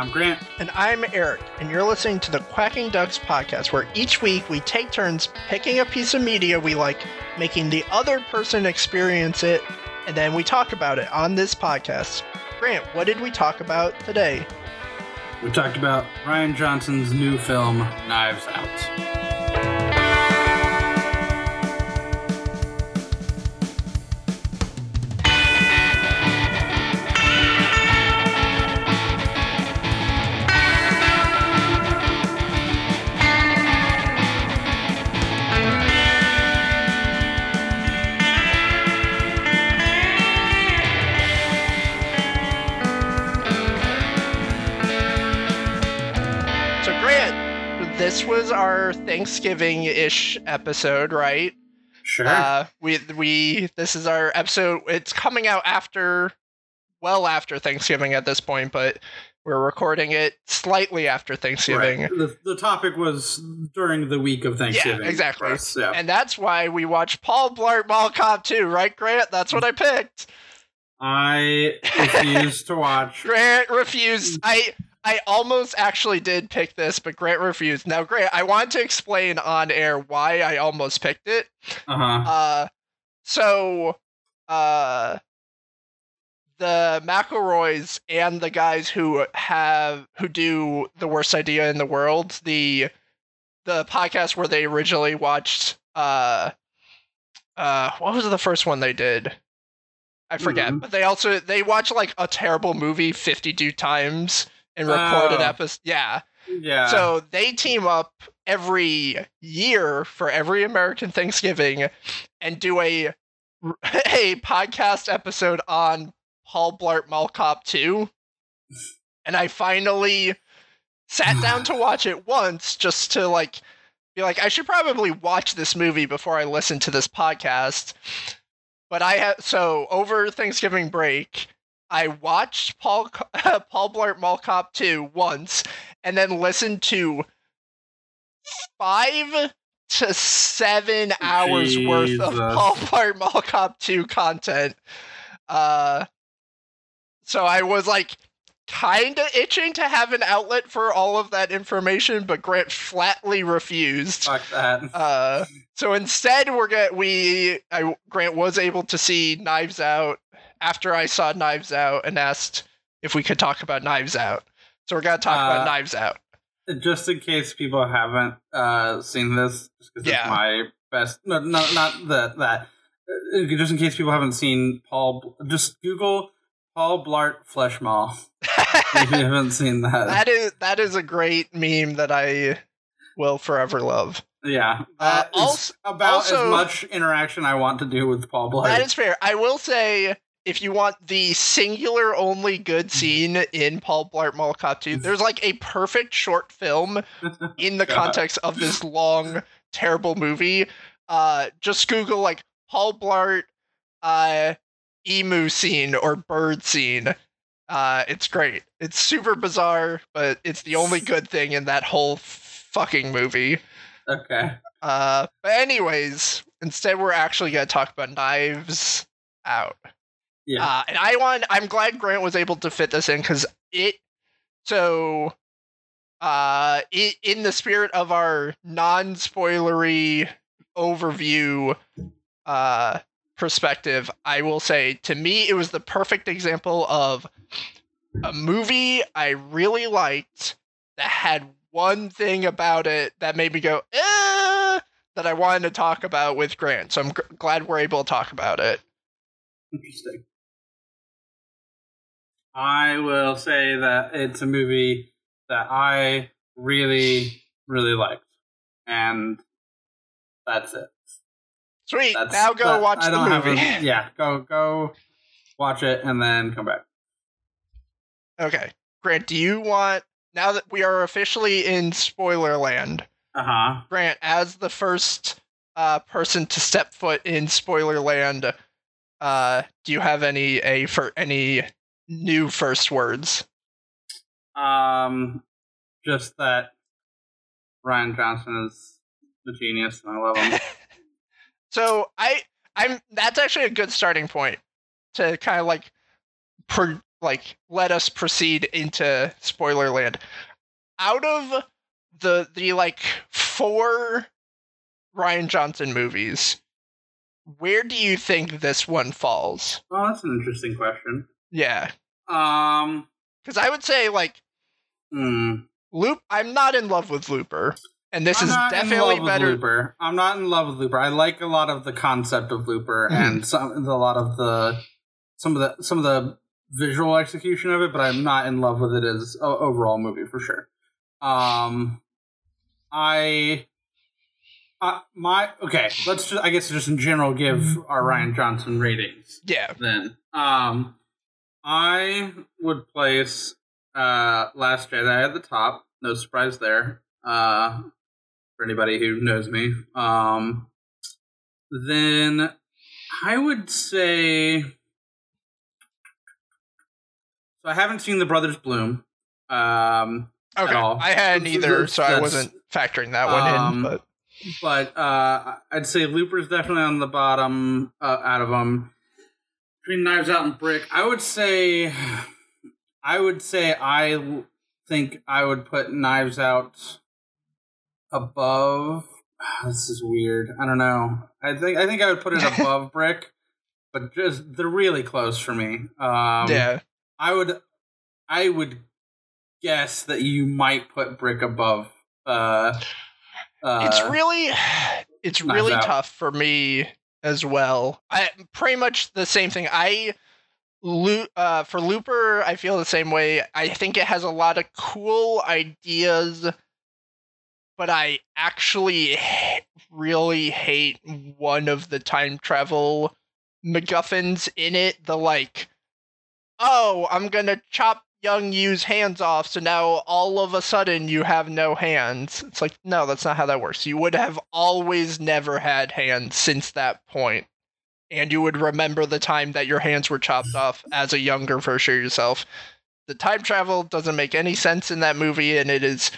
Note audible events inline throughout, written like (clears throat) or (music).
I'm Grant. And I'm Eric, and you're listening to the Quacking Ducks podcast, where each week we take turns picking a piece of media we like, making the other person experience it, and then we talk about it on this podcast. Grant, what did we talk about today? We talked about Rian Johnson's new film, Knives Out. This was our Thanksgiving ish episode, right? Sure. Uh, we we this is our episode. It's coming out after, well after Thanksgiving at this point, but we're recording it slightly after Thanksgiving. Right. The, the topic was during the week of Thanksgiving. Yeah, exactly. us, yeah. And that's why we watched Paul Blart Mall Cop 2, right, Grant? That's what I picked. I refuse to watch. (laughs) Grant refused. I I almost actually did pick this, but Grant refused. Now, Grant, I want to explain on air why I almost picked it. Uh huh. Uh, so, uh, the McElroys and the guys who have who do the worst idea in the world, the the podcast where they originally watched, uh, uh, what was the first one they did? I forget, Mhm. but they also they watch like a terrible movie fifty two times and record an Oh. episode. Yeah, Yeah. so they team up every year for every American Thanksgiving and do a (laughs) a podcast episode on Paul Blart Mall Cop 2. And I finally sat down (sighs) to watch it once just to like be like I should probably watch this movie before I listen to this podcast. But I had so over Thanksgiving break, I watched Paul (laughs) Paul Blart Mall Cop 2 once and then listened to five to seven hours worth of Paul Blart Mall Cop 2 content. Uh, so I was like kind of itching to have an outlet for all of that information, but Grant flatly refused. Fuck that. Uh, so instead, we're get we I Grant was able to see Knives Out after I saw Knives Out and asked if we could talk about Knives Out. So we're gonna talk Uh, about Knives Out. just in case people haven't uh, seen this, Yeah. it's my best. No, no, not that. That Uh, just in case people haven't seen Paul, just Google Paul Blart Flesh Mall (laughs) if you haven't seen that. that is that is a great meme that I will forever love. yeah, Uh, is also- about also- as much interaction I want to do with Paul Blart. That is fair. I will say, if you want the singular only good scene in Paul Blart Mall Cop 2, there's like a perfect short film (laughs) in the context of this long, terrible movie. Uh, just Google like Paul Blart uh, emu scene or bird scene. Uh, it's great. It's super bizarre, but it's the only good thing in that whole fucking movie. okay. Uh, but anyways, instead we're actually gonna talk about Knives Out. Yeah. Uh, and I want. I'm glad Grant was able to fit this in because it. So, uh, i in the spirit of our non-spoilery overview, uh, perspective, I will say to me it was the perfect example of a movie I really liked that had one thing about it that made me go, eh, that I wanted to talk about with Grant. So I'm g- glad we're able to talk about it. Interesting. I will say that it's a movie that I really, really liked, and that's it. Sweet. That's, now go that- watch the movie. a- (laughs) yeah, go go watch it and then come back. okay. Grant, do you want now that we are officially in spoiler land, Uh huh. Grant, as the first uh, person to step foot in spoiler land, uh, do you have any a for any new first words? Um, just that Rian Johnson is the genius, and I love him. (laughs) So I I'm that's actually a good starting point to kind of like pro- like let us proceed into spoiler land. Out of the the like four Rian Johnson movies, where do you think this one falls? Oh, that's an interesting question. Yeah, Um, because I would say like hmm. Loop. I'm not in love with Looper, and this I'm is definitely better. Looper. I'm not in love with Looper. I like a lot of the concept of Looper Mhm. and some a lot of the some of the some of the visual execution of it, but I'm not in love with it as a overall movie for sure. Um, I. Uh, my okay. Let's just I guess just in general give our Rian Johnson ratings Yeah, then. Um, I would place uh, Last Jedi at the top. No surprise there. Uh, for anybody who knows me. Um, then I would say. So I haven't seen the Brothers Bloom. Um, okay. all. I hadn't either, so I wasn't factoring that one Um, in. But but uh, I'd say Looper's definitely on the bottom uh, out of them. Between Knives Out and Brick, I would say, I would say I think I would put Knives Out above. (sighs) This is weird. I don't know. I think I think I would put it (laughs) above Brick, but just they're really close for me. Um, yeah, I would, I would guess that you might put Brick above. Uh, uh, (sighs) it's really it's really Out. tough for me as well. I pretty much the same thing. I uh, for Looper, I feel the same way. I think it has a lot of cool ideas, but I actually h- really hate one of the time travel MacGuffins in it. The like, oh, I'm gonna chop young Yu's hands off, so now all of a sudden you have no hands. It's like, no, that's not how that works. You would have always never had hands since that point and you would remember the time that your hands were chopped off as a younger version of yourself. The time travel doesn't make any sense in that movie, and it is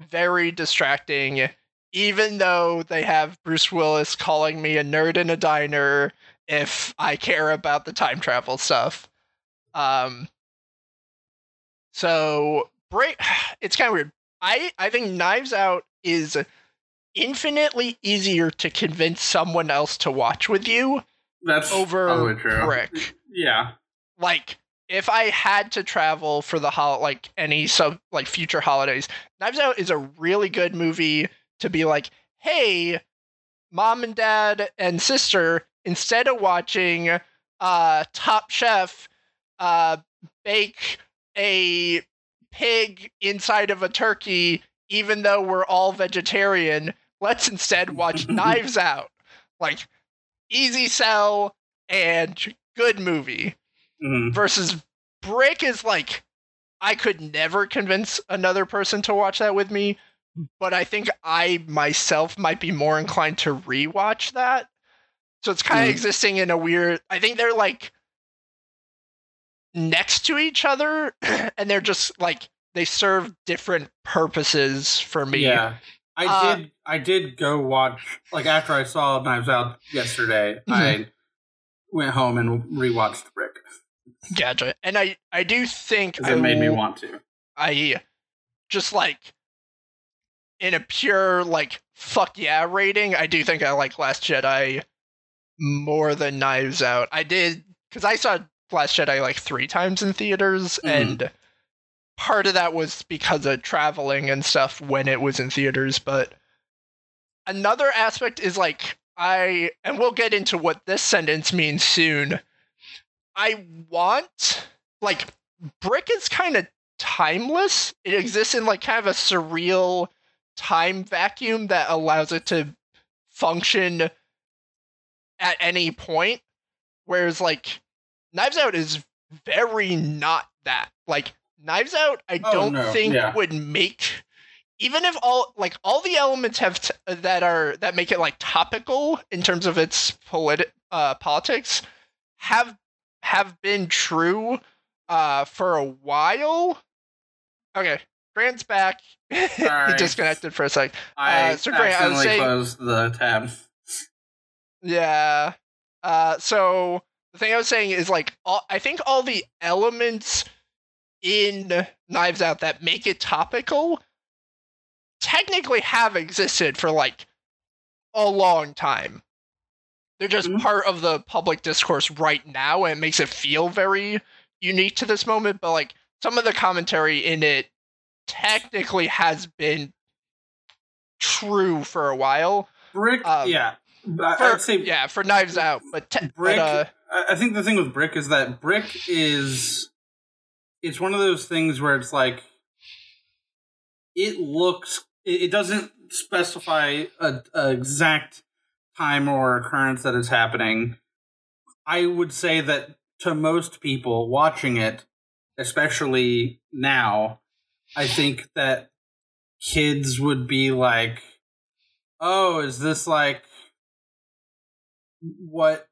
very distracting. Even though they have Bruce Willis calling me a nerd in a diner if I care about the time travel stuff. Um, so break. (sighs) It's kind of weird. I I think Knives Out is infinitely easier to convince someone else to watch with you That's over. Brick. Yeah. Like if I had to travel for the hol like any sub like future holidays, Knives Out is a really good movie to be like, hey, mom and dad and sister, instead of watching uh Top Chef uh bake a pig inside of a turkey, even though we're all vegetarian, let's instead watch (laughs) Knives Out. Like easy sell and good movie Mhm. versus Brick is like I could never convince another person to watch that with me, but I think I myself might be more inclined to rewatch that. So it's kind of Mm. existing in a weird I think they're like next to each other (clears throat) and they're just like they serve different purposes for me. Yeah. I Uh, did. I did go watch like after I saw Knives Out yesterday. Mm-hmm. I went home and rewatched Brick Gotcha. And I I do think because I it made me want to. I just like in a pure like fuck yeah rating, I do think I like Last Jedi more than Knives Out. I did because I saw Last Jedi like three times in theaters, Mhm. and part of that was because of traveling and stuff when it was in theaters. But another aspect is like I, and we'll get into what this sentence means soon. I want like Brick is kind of timeless. It exists in like kind of a surreal time vacuum that allows it to function at any point. Whereas like Knives Out is very not that. Like Knives Out, I Oh, don't no, think yeah. would make even if all like all the elements have t- that are that make it like topical in terms of its politi- uh, politics have have been true uh, for a while. Okay, Grant's back. (laughs) he disconnected for a sec. I Uh, so Grant, I was accidentally saying- closed the tab. Yeah. Uh, so the thing I was saying is like all, I think all the elements in Knives Out that make it topical technically have existed for like a long time. They're just Mhm. part of the public discourse right now, and it makes it feel very unique to this moment. But like some of the commentary in it technically has been true for a while. Brick, Um, yeah. For, I'd say yeah, for Knives Out, but, te- Brick. but uh, I think the thing with Brick is that Brick is it's one of those things where it's like it looks it it doesn't specify a, a exact time or occurrence that is happening. I would say that to most people watching it, especially now, I think that kids would be like, "Oh, is this like what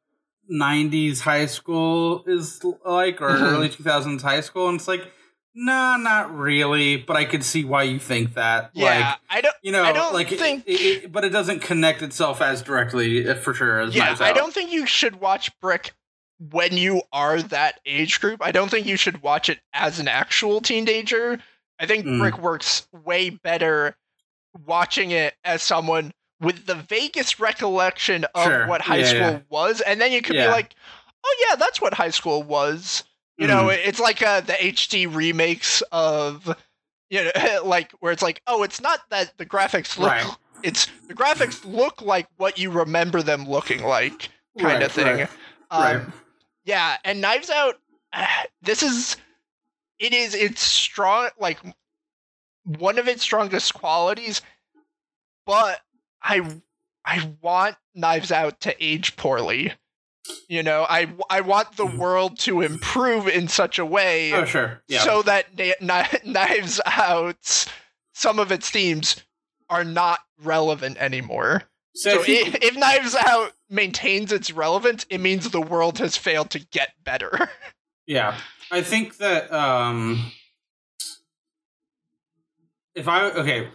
90s high school is like or Mhm. early 2000s high school and it's like nah not really but i could see why you think that yeah, like I don't. you know I don't like think- it, it- but it doesn't connect itself as directly uh, for sure as Yeah, I don't think you should watch Brick when you are that age group. I don't think you should watch it as an actual teenager. I think Mm. Brick works way better watching it as someone with the vaguest recollection of Sure. what high Yeah, school yeah. was, and then you could Yeah. be like, "Oh yeah, that's what high school was." You know, Mhm. it's like uh, the HD remakes of, you know, (laughs) like where it's like, "Oh, it's not that the graphics look." Right. (laughs) It's the graphics look like what you remember them looking like kind Right, of thing. right, Um, right. Yeah, and Knives Out. (sighs) this is it is its strong like one of its strongest qualities, but I I want Knives Out to age poorly. You know, I I want the world to improve in such a way oh sure yeah so that Kni- (laughs) Kni- Knives Out some of its themes are not relevant anymore. so, So if, if Knives Out maintains its relevance, it means the world has failed to get better. (laughs) Yeah, I think that um, if I okay,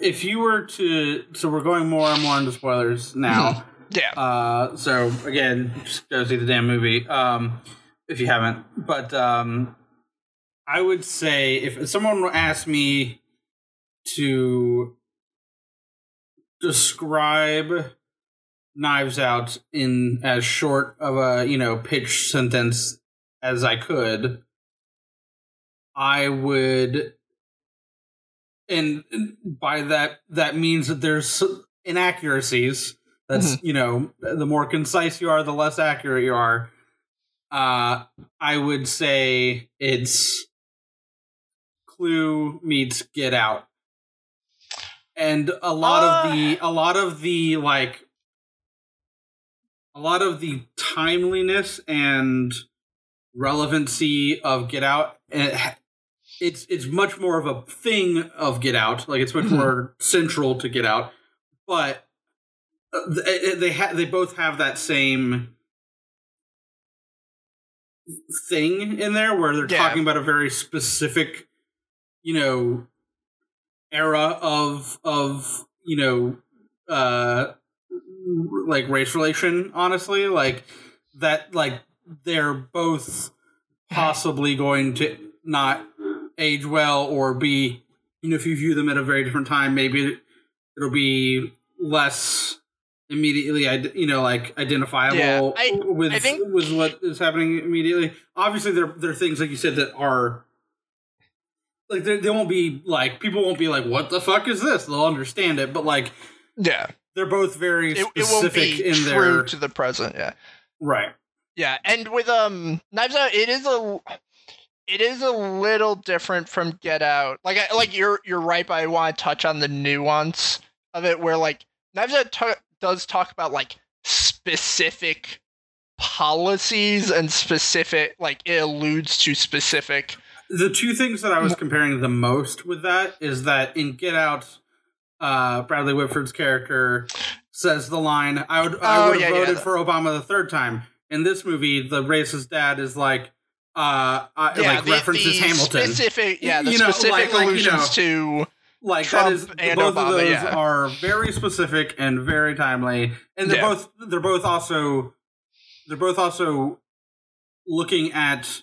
if you were to, so we're going more and more into spoilers now. (laughs) yeah. uh, so again, just go see the damn movie um, if you haven't. But um, I would say if someone asked me to describe Knives Out in as short of a you know pitch sentence as I could, I would, and by that that means that there's inaccuracies. That's mm-hmm. you know the more concise you are, the less accurate you are. Uh, I would say it's Clue meets Get Out, and a lot of the uh. a lot of the like a lot of the timeliness and relevancy of Get Out. Eh, eh, It's it's much more of a thing of Get Out, like it's much Mhm. more central to Get Out, but uh, they they, ha- they both have that same thing in there where they're Yeah. talking about a very specific, you know, era of of you know, uh, like race relation. Honestly, like that, like they're both possibly going to not age well or be, you know, if you view them at a very different time, maybe it'll be less immediately you know like identifiable Yeah, I- with I think- with what is happening immediately obviously there there are things like you said that are like they, they won't be like people won't be like what the fuck is this they'll understand it but like Yeah. they're both very It, specific be in their to the present, yeah. right Yeah, and with um Knives Out, it is a it is a little different from Get Out. Like I, like you're you're right, but I want to touch on the nuance of it, where like Knives Out ta- does talk about like specific policies and specific like it alludes to specific. the two things that I was comparing the most with that is that in Get Out, uh, Bradley Whitford's character says the line, "I would, I Oh, would have yeah, yeah. voted for Obama the third time." In this movie, the racist dad is like, uh, uh Yeah, like the, references the Hamilton, Specific, yeah, the You know, specific like- like, you allusions to like Trump that is and both Obama, of those yeah. are very specific and very timely, and they're Yeah. both they're both also they're both also looking at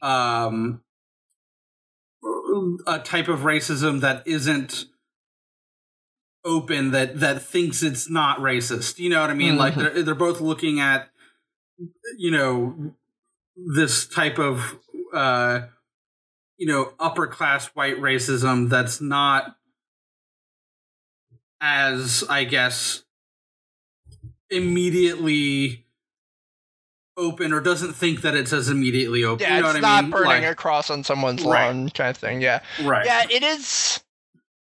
um a type of racism that isn't open that that thinks it's not racist you know what i mean mm-hmm. like they're, they're both looking at you know this type of uh you know upper class white racism that's not as i guess immediately open or doesn't think that it's as immediately open. Yeah, you know it's not mean? burning like, across on someone's right. lawn kind of thing. Yeah, right. Yeah, it is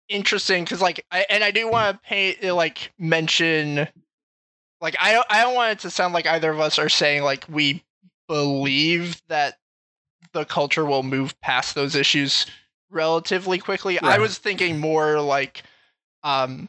interesting because like, I, and I do want to paint like mention, like I don't I don't want it to sound like either of us are saying like we believe that the culture will move past those issues relatively quickly. Right. I was thinking more like um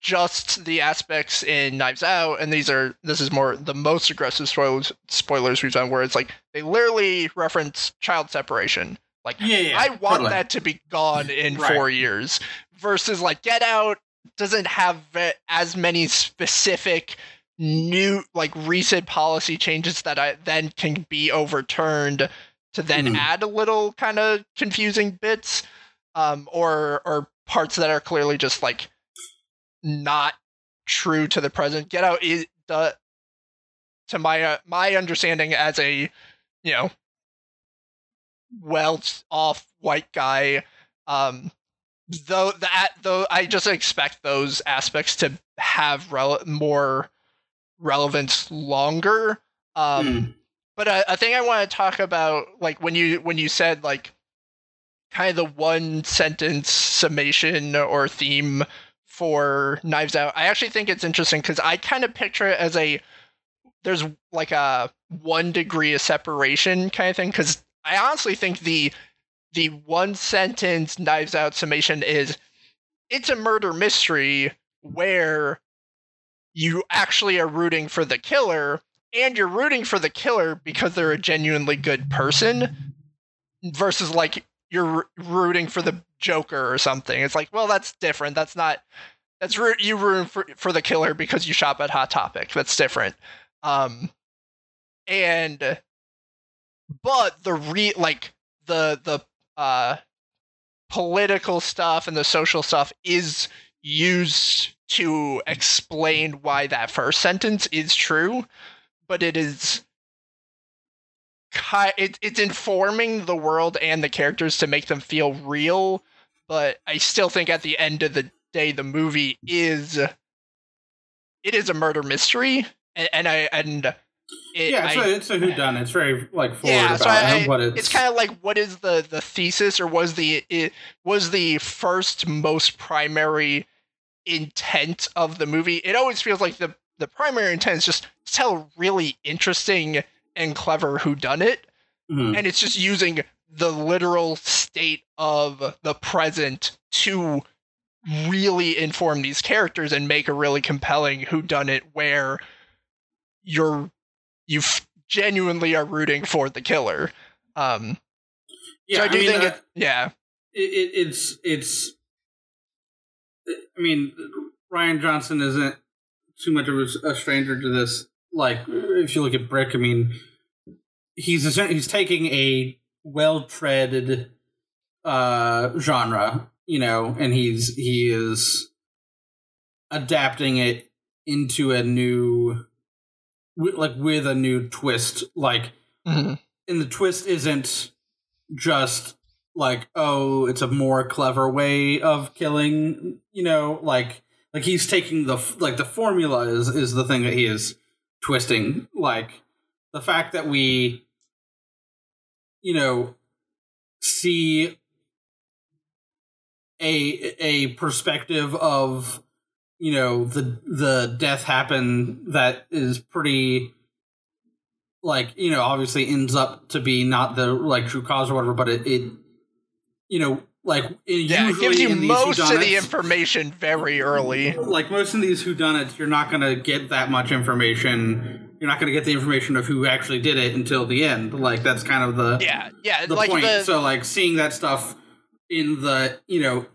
just the aspects in Knives Out, and these are this is more the most aggressive spoilers spoilers we've done, where it's like they literally reference child separation. Like, yeah, yeah I want totally. that to be gone in right. four years. Versus like Get Out doesn't have as many specific new like recent policy changes that I then can be overturned to then mm. add a little kind of confusing bits um or or parts that are clearly just like not true to the present. Get Out is the to my uh, my understanding as a you know well off white guy um though that though I just expect those aspects to have rele- more relevance longer um mm. but I, I think I want to talk about like when you when you said like kind of the one sentence summation or theme for Knives Out. I actually think it's interesting because I kind of picture it as a there's like a one degree of separation kind of thing. Because I honestly think the the one sentence Knives Out summation is it's a murder mystery where you actually are rooting for the killer and you're rooting for the killer because they're a genuinely good person versus like you're rooting for the Joker or something. It's like, well, that's different. That's not. That's root you root for for the killer because you shop at Hot Topic. That's different. Um, and but the re like the the uh political stuff and the social stuff is used to explain why that first sentence is true, but it is it, it's informing the world and the characters to make them feel real but i still think at the end of the day the movie is it is a murder mystery and, and i and it, yeah, it's, I, a, it's a who done. It's very like forward yeah, about so I, what it's. It's kind of like what is the the thesis or was the it was the first most primary intent of the movie. It always feels like the the primary intent is just tell really interesting and clever who done it mm-hmm. and it's just using the literal state of the present to really inform these characters and make a really compelling who done it where you're you genuinely are rooting for the killer um yeah so i do I mean, think uh, it, yeah it, it's it's i mean Rian johnson isn't too much of a stranger to this like if you look at Brick, I mean, he's he's taking a well treaded uh, genre, you know, and he's he is adapting it into a new like with a new twist like mm-hmm. and the twist isn't just like oh it's a more clever way of killing you know like like he's taking the like the formula is is the thing that he is twisting. Like the fact that we you know see a a perspective of you know the the death happen that is pretty like you know obviously ends up to be not the like true cause or whatever but it, it you know like yeah, it gives you most of the information very early. Like most of these whodunits, you're not going to get that much information. You're not going to get the information of who actually did it until the end. Like that's kind of the yeah yeah the like point. The, so like seeing that stuff in the you know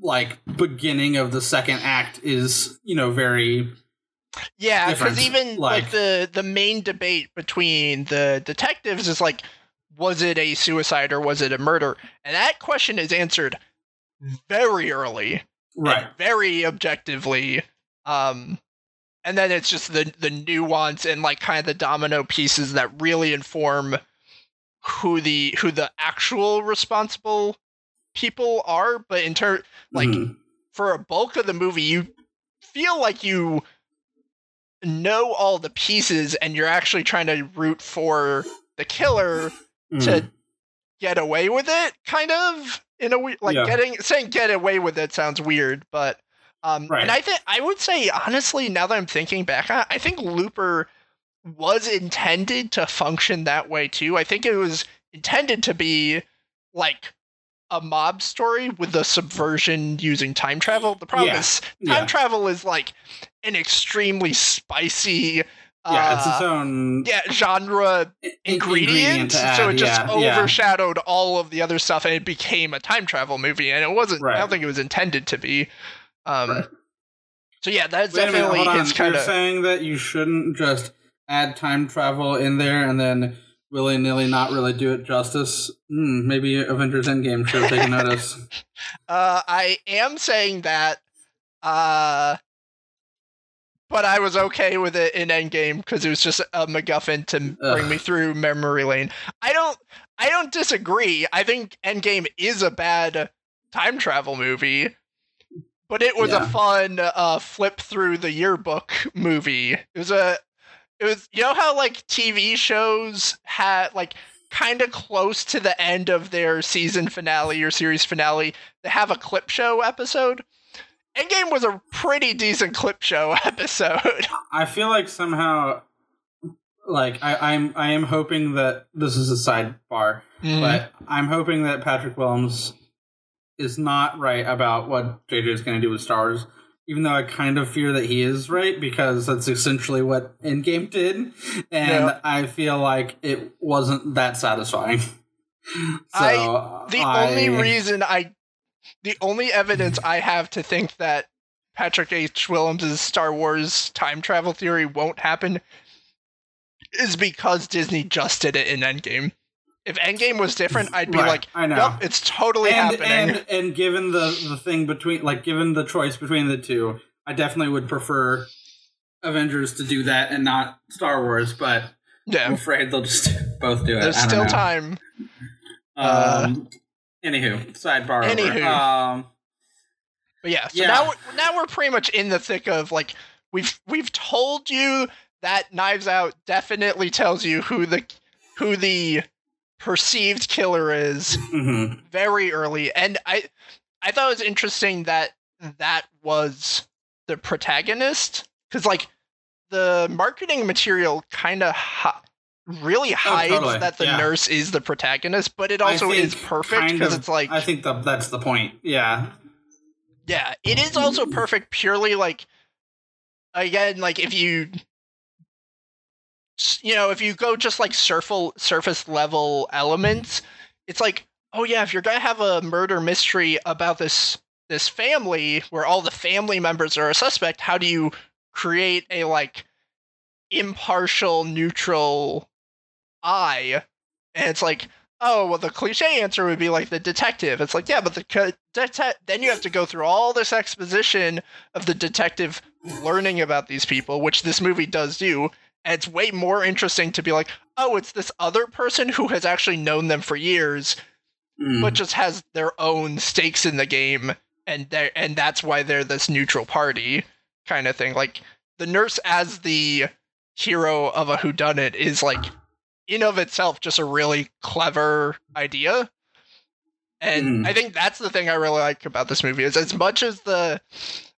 like beginning of the second act is you know very Yeah, because even like, like- the the main debate between the detectives is like, was it a suicide or was it a murder? And that question is answered very early, right. and very objectively. Um, and then it's just the the nuance and like kind of the domino pieces that really inform who the who the actual responsible people are. But in turn, like Mhm. for a bulk of the movie, you feel like you know all the pieces and you're actually trying to root for the killer To get away with it, kind of in a we- like Yeah. getting saying get away with it sounds weird, but um, Right. and I think I would say honestly, now that I'm thinking back, on I think Looper was intended to function that way too. I think it was intended to be like a mob story with the subversion using time travel. The problem Yeah. is time yeah. travel is like an extremely spicy yeah, it's its uh, own yeah genre i- ingredient, to add, so it just yeah, yeah. overshadowed all of the other stuff and it became a time travel movie and it wasn't i Right. don't think it was intended to be um Right. so yeah that's Wait minute, definitely on. his kind You're of saying that you shouldn't just add time travel in there and then willy nilly not really do it justice. Hmm, maybe Avengers Endgame should have taken notice. (laughs) uh i am saying that uh but I was okay with it in Endgame because it was just a MacGuffin to bring Ugh. me through memory lane. I don't, I don't disagree. I think Endgame is a bad time travel movie, but it was a fun uh, flip through the yearbook movie. It was a, it was you know how like TV shows had like kind of close to the end of their season finale or series finale, they have a clip show episode. Endgame was a pretty decent clip show (laughs) episode. (laughs) I feel like somehow, like I, I'm, I am hoping that this is a sidebar, Mm-hmm. but I'm hoping that Patrick Willems is not right about what JJ is going to do with Star Wars. Even though I kind of fear that he is right because that's essentially what Endgame did, and Yeah. I feel like it wasn't that satisfying. (laughs) so I- the I- only reason I, the only evidence I have to think that Patrick H. Willems' Star Wars time travel theory won't happen is because Disney just did it in Endgame. If Endgame was different, I'd be Right, like, I know. "Yup, it's totally and, happening." and and given the the thing between like given the choice between the two, I definitely would prefer Avengers to do that and not Star Wars. But yeah. I'm afraid they'll just (laughs) both do it. there's still know. time. Uh, Um, anywho, sidebar. Anywho. Um, But yeah, so Yeah. now we're, now we're pretty much in the thick of like we've we've told you that Knives Out definitely tells you who the who the perceived killer is mhm. very early, and I I thought it was interesting that that was the protagonist because like the marketing material kind of hi- really oh, hides totally, that the yeah. nurse is the protagonist, but it also is perfect because it's like I think that that's the point. Yeah. Yeah, it is also perfect purely like again, like if you you know, if you go just like surface surface level elements, it's like, oh yeah, if you're gonna have a murder mystery about this this family where all the family members are a suspect, how do you create a like impartial, neutral eye? And it's like, oh well the cliche answer would be like the detective it's like yeah but the co- then you have to go through all this exposition of the detective learning about these people which this movie does do and it's way more interesting to be like oh it's this other person who has actually known them for years Mm. but just has their own stakes in the game and they and that's why they're this neutral party kind of thing like the nurse as the hero of a whodunit is like in of itself just a really clever idea and Mhm. i think that's the thing i really like about this movie is as much as the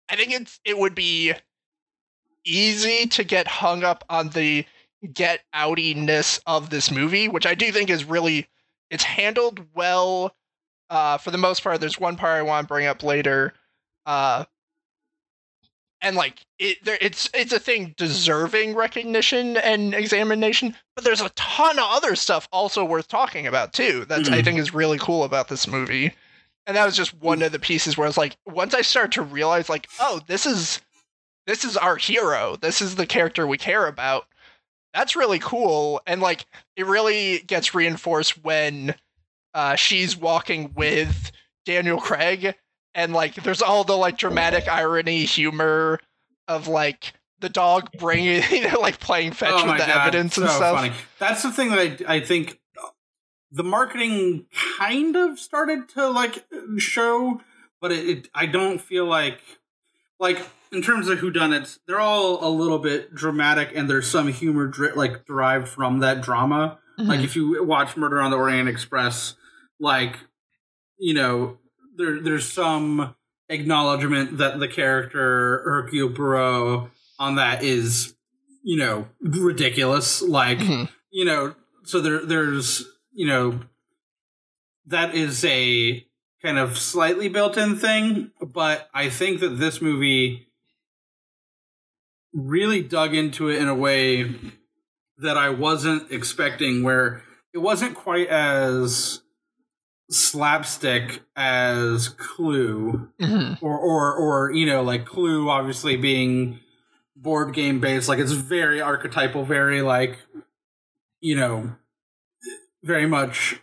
i think it's it would be easy to get hung up on the get outiness of this movie which i do think is really it's handled well uh, for the most part there's one part i want to bring up later uh, and like it there it's it's a thing deserving recognition and examination but there's a ton of other stuff also worth talking about too that i Mhm. think is really cool about this movie and that was just one of the pieces where i was like once i started to realize like oh this is this is our hero. This is the character we care about. That's really cool. And like it really gets reinforced when uh, she's walking with Daniel Craig and like there's all the like dramatic irony humor of like the dog bringing (laughs) like playing fetch Oh with the God, evidence and stuff. funny. That's the thing that I I think the marketing kind of started to like show, but it, it I don't feel like like in terms of whodunits, they're all a little bit dramatic, and there's some humor dri- like derived from that drama. Like Mhm. if you watch Murder on the Orient Express, like you know, there there's some acknowledgement that the character Hercule Poirot on that is, you know, ridiculous. Like Mhm. you know, so there there's you know that is a kind of slightly built-in thing, but I think that this movie really dug into it in a way that I wasn't expecting where it wasn't quite as slapstick as Clue. Mhm. or or or you know like Clue obviously being board game based like it's very archetypal very like you know very much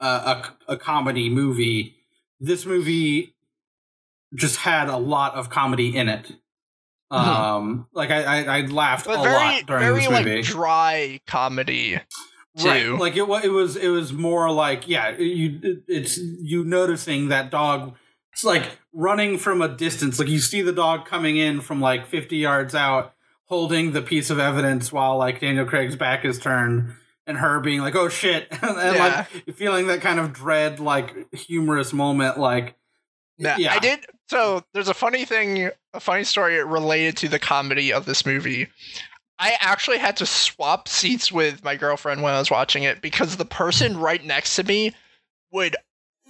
uh, a a comedy movie. This movie just had a lot of comedy in it. Um like I I, I laughed But a very lot during very this like dry comedy. Right too. like it was it was it was more like yeah you it's you noticing that dog it's like running from a distance like you see the dog coming in from like 50 yards out holding the piece of evidence while like daniel craig's back is turned and her being like oh shit (laughs) and Yeah. like feeling that kind of dread like humorous moment like Yeah, yeah I did. So there's a funny thing, a funny story related to the comedy of this movie. I actually had to swap seats with my girlfriend when I was watching it because the person right next to me would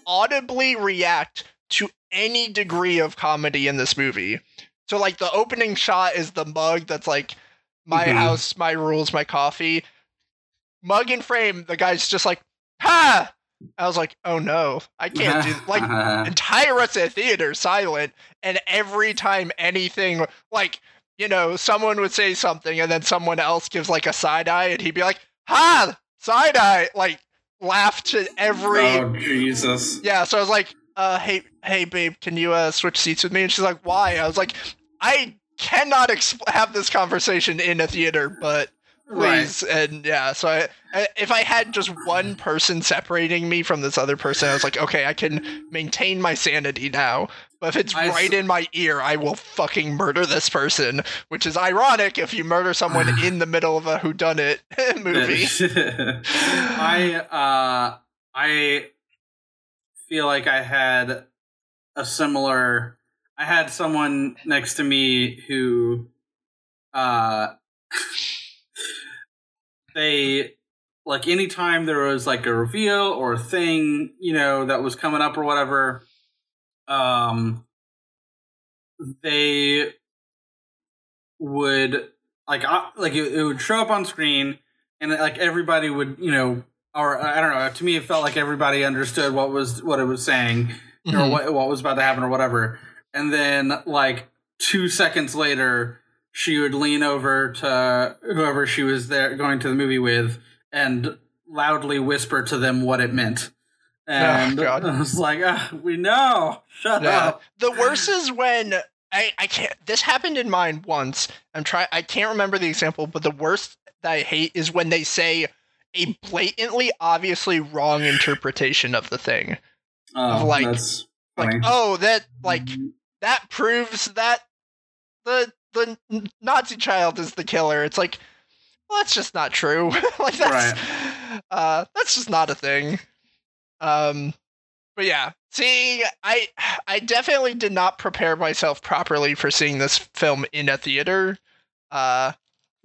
audibly react to any degree of comedy in this movie. So like the opening shot is the mug that's like my Mhm. house, my rules, my coffee. Mug in frame, the guy's just like, ha! I was like, oh no, I can't do (laughs) like (laughs) entire rest of the theater silent and every time anything like you know someone would say something and then someone else gives like a side eye and he'd be like ha! Side eye! Like laugh to every oh jesus. Yeah so i was like uh hey hey babe can you uh switch seats with me? And she's like why? I was like i cannot exp- have this conversation in a theater but right. please. And yeah so I, I if i had just one person separating me from this other person i was like okay i can maintain my sanity now but if it's I s- right in my ear i will fucking murder this person which is ironic if you murder someone (sighs) in the middle of a whodunit (laughs) movie. (laughs) I uh I feel like I had a similar I had someone next to me who uh (laughs) they like anytime there was like a reveal or a thing, you know, that was coming up or whatever, um they would like like it, it would show up on screen and like everybody would you know or I don't know to me it felt like everybody understood what was what it was saying or Mhm. what what was about to happen or whatever and then like 2 seconds later she would lean over to whoever she was there going to the movie with and loudly whisper to them what it meant and God. (laughs) I was like ah, we know. Shut Yeah. up. The worst is when I, I can't this happened in mine once. I'm trying i can't remember the example but the worst that i hate is when they say a blatantly obviously wrong interpretation of the thing. Oh, like- that's like funny. oh that like that proves that the the nazi child is the killer. It's like well that's just not true. (laughs) Like that's uh that's just not a thing um but yeah seeing i i definitely did not prepare myself properly for seeing this film in a theater uh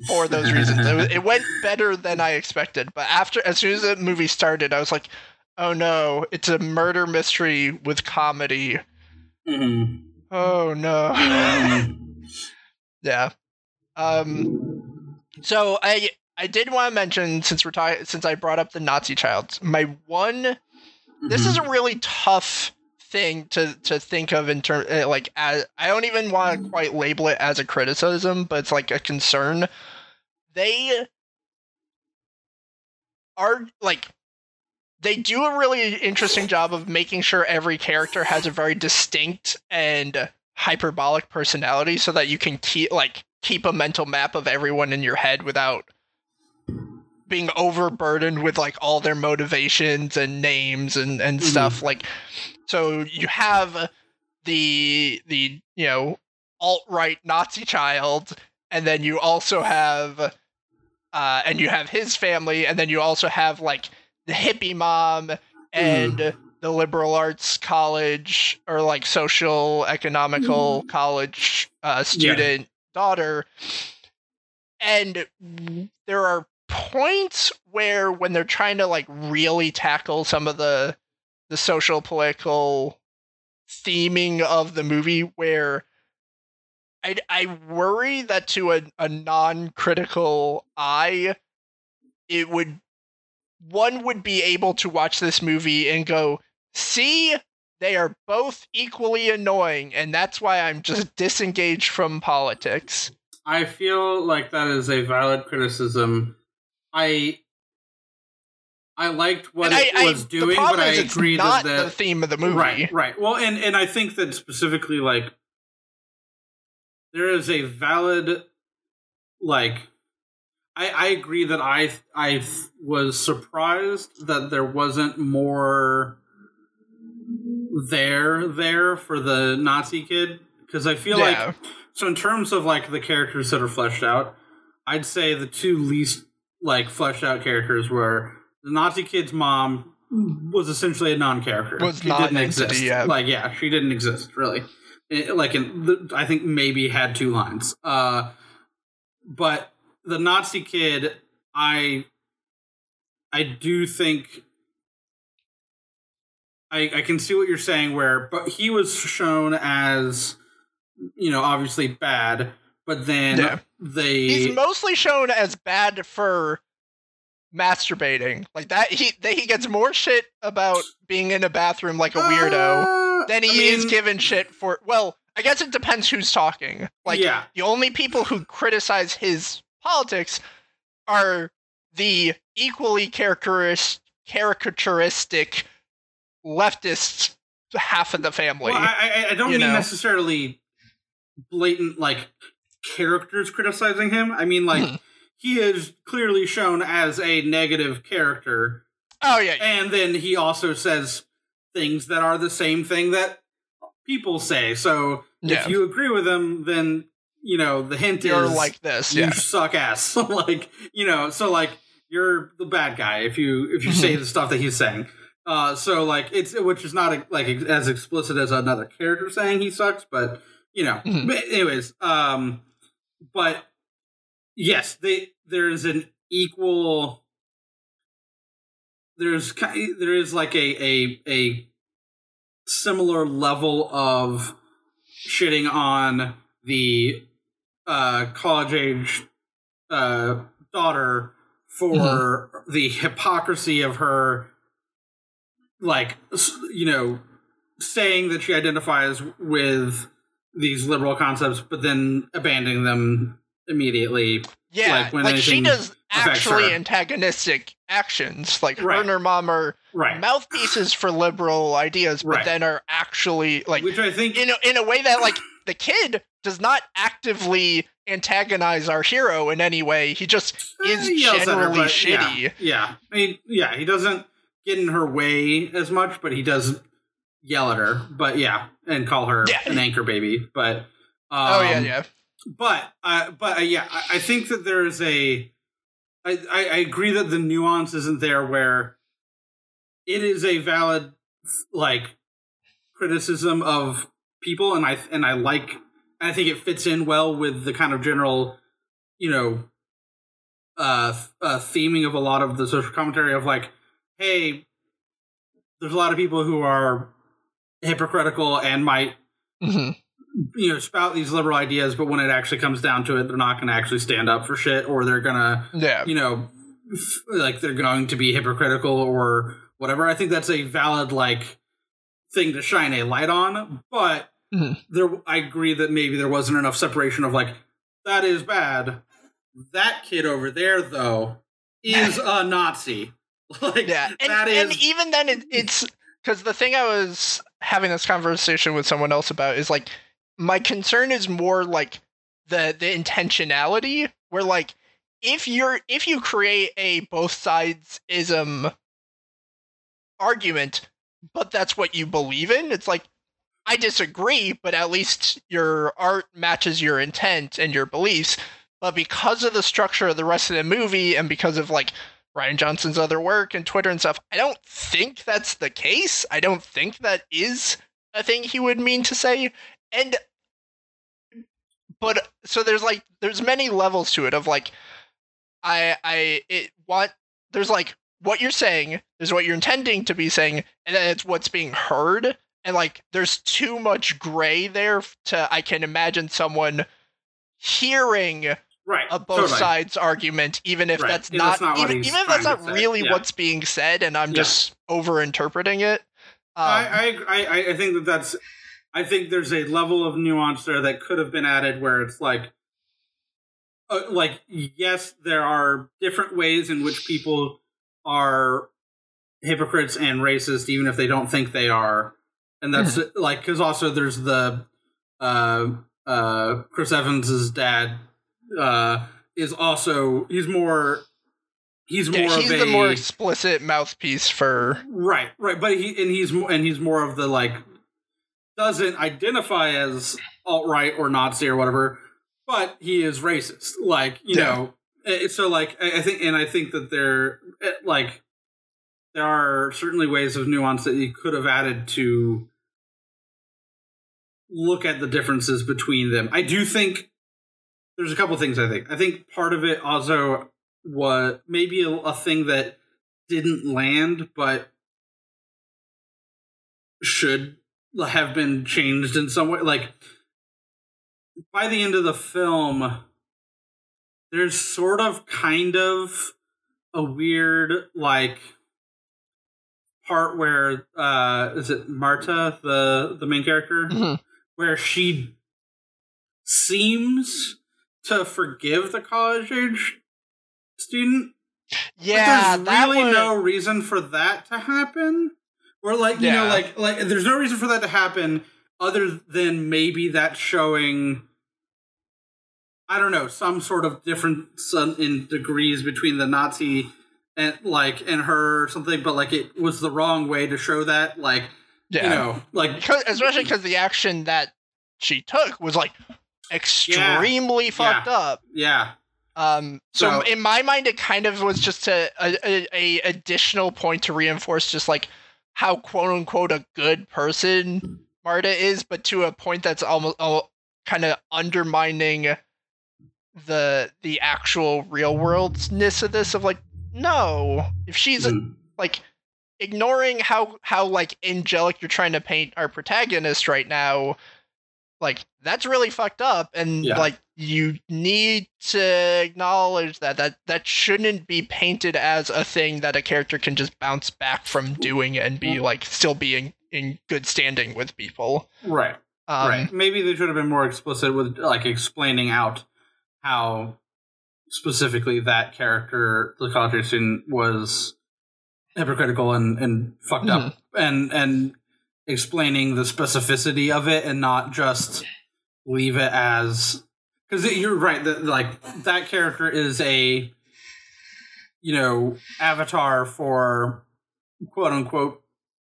for those reasons it, was- (laughs) it went better than i expected but after as soon as the movie started i was like oh no it's a murder mystery with comedy Mhm. oh no Mhm. (laughs) yeah um so i i did want to mention since we're talking since i brought up the nazi child my one this is a mm-hmm. really tough thing to to think of in terms eh, like as I don't even want to quite label it as a criticism, but it's like a concern. They are like they do a really interesting job of making sure every character has a very distinct and hyperbolic personality so that you can keep like keep a mental map of everyone in your head without being overburdened with like all their motivations and names and and mm-hmm. stuff like so you have the the you know alt right Nazi child and then you also have uh and you have his family and then you also have like the hippie mom and mm. the liberal arts college or like social economical mm. college uh student yeah. daughter and there are points where when they're trying to like really tackle some of the the social political theming of the movie where I I worry that to a, a non-critical eye it would one would be able to watch this movie and go see they are both equally annoying and that's why I'm just (laughs) disengaged from politics. I feel like that is a valid criticism I I liked what and it I, was I, doing, but I agree that the theme of the movie. Right, right. Well, and and I think that specifically, like, there is a valid, like, I I agree that I I was surprised that there wasn't more there there for the Nazi kid because I feel yeah. like so in terms of like the characters that are fleshed out, I'd say the two least like fleshed out characters where the Nazi kid's mom was essentially a non-character. Was she not didn't exist. Yeah. Like yeah, she didn't exist really. It, like in the, I think maybe had two lines. Uh, but the Nazi kid, I I do think I I can see what you're saying. Where but he was shown as you know obviously bad but then yeah. they he's mostly shown as bad for masturbating like that he they, he gets more shit about being in a bathroom like a weirdo uh, than he I mean, is given shit for well i guess it depends who's talking like yeah. the only people who criticize his politics are the equally caricaturistic leftists half of the family well, I, I, don't mean know? necessarily blatant like characters criticizing him. I mean, like, hmm. he is clearly shown as a negative character. Oh, yeah. And then he also says things that are the same thing that people say. So yeah. if you agree with him, then, you know, the hint you're is like this. You yeah. suck ass. (laughs) like, you know, so like, you're the bad guy if you if you say (laughs) the stuff that he's saying. Uh, so like it's which is not like as explicit as another character saying he sucks, but you know. Mm-hmm. But anyways, um, but yes, they there is an equal. There's there is like a a a similar level of shitting on the uh, college age uh, daughter for mm-hmm. the hypocrisy of her, like you know, saying that she identifies with these liberal concepts, but then abandoning them immediately. Yeah, like, like she does actually her. antagonistic actions. Like right. her and her mom are right. mouthpieces for liberal ideas, but right. then are actually like, which I think in a, in a way that like the kid does not actively antagonize our hero in any way. He just eh, is generally her, shitty. Yeah, yeah, I mean, yeah, he doesn't get in her way as much, but he does yell at her, but yeah, and call her yeah. an anchor baby. But um, oh yeah, um, yeah. But uh, but uh, yeah, I, I, think that there is a. I, I, I agree that the nuance isn't there where it is a valid like criticism of people, and I and I like. I think it fits in well with the kind of general, you know, uh, uh theming of a lot of the social commentary of like, hey, there's a lot of people who are hypocritical and might mm-hmm. you know spout these liberal ideas, but when it actually comes down to it, they're not going to actually stand up for shit, or they're gonna yeah. you know like they're going to be hypocritical or whatever. I think that's a valid like thing to shine a light on. But Mhm. there, I agree that maybe there wasn't enough separation of like that is bad. That kid over there, though, is a Nazi. (laughs) Like Yeah, and, that and even then, it, it's because the thing I was having this conversation with someone else about is like my concern is more like the the intentionality, where like if you're if you create a both sides ism argument, but that's what you believe in, it's like I disagree, but at least your art matches your intent and your beliefs. But because of the structure of the rest of the movie and because of like Rian Johnson's other work and Twitter and stuff, I don't think that's the case. I don't think that is a thing he would mean to say. And but so there's like there's many levels to it of like I I it want there's like what you're saying, there's what you're intending to be saying, and then it's what's being heard. And like there's too much gray there to I can imagine someone hearing right. a both totally. sides argument, even if Right. that's not, that's not even, even if that's not really Yeah. what's being said, and I'm Yeah. just over interpreting it. Um, I, I, I, I think that that's. I think there's a level of nuance there that could have been added where it's like, uh, like yes, there are different ways in which people are hypocrites and racist, even if they don't think they are, and that's like because also there's the uh, uh, Chris Evans's dad uh, is also he's more he's more yeah, he's of the more explicit mouthpiece for. Right, right, but he and he's and he's more of the like doesn't identify as alt right or Nazi or whatever, but he is racist. Like you Yeah. know, so like I I think and I think that there eh, like there are certainly ways of nuance that you could have added to look at the differences between them. I do think there's a couple things I think. I think part of it also was maybe a, a thing that didn't land, but should have been changed in some way. Like by the end of the film, there's sort of kind of a weird like part where uh is it Marta the the main character Mhm. where she seems to forgive the college age student Yeah, but there's really would- no reason for that to happen. Or like you know, like like there's no reason for that to happen other than maybe that showing I don't know, some sort of difference in- degrees between the Nazi and like and her or something, but like it was the wrong way to show that. Like yeah. you know, like especially because the action that she took was like extremely fucked up. yeah. Um, so, So- in my mind, it kind of was just a, a, a, additional point to reinforce just like how quote unquote a good person Marta is, but to a point that's almost kind of undermining the the actual real worldness of this. Of like, no, if she's Mm. like ignoring how how like angelic you're trying to paint our protagonist right now like that's really fucked up and Yeah. like you need to acknowledge that that that shouldn't be painted as a thing that a character can just bounce back from doing and be like still being in good standing with people Right. um right. Maybe they should have been more explicit with like explaining out how specifically that character, the college student, was hypocritical and, and fucked up, and and explaining the specificity of it, and not just leave it as because you're right that like that character is a you know avatar for quote unquote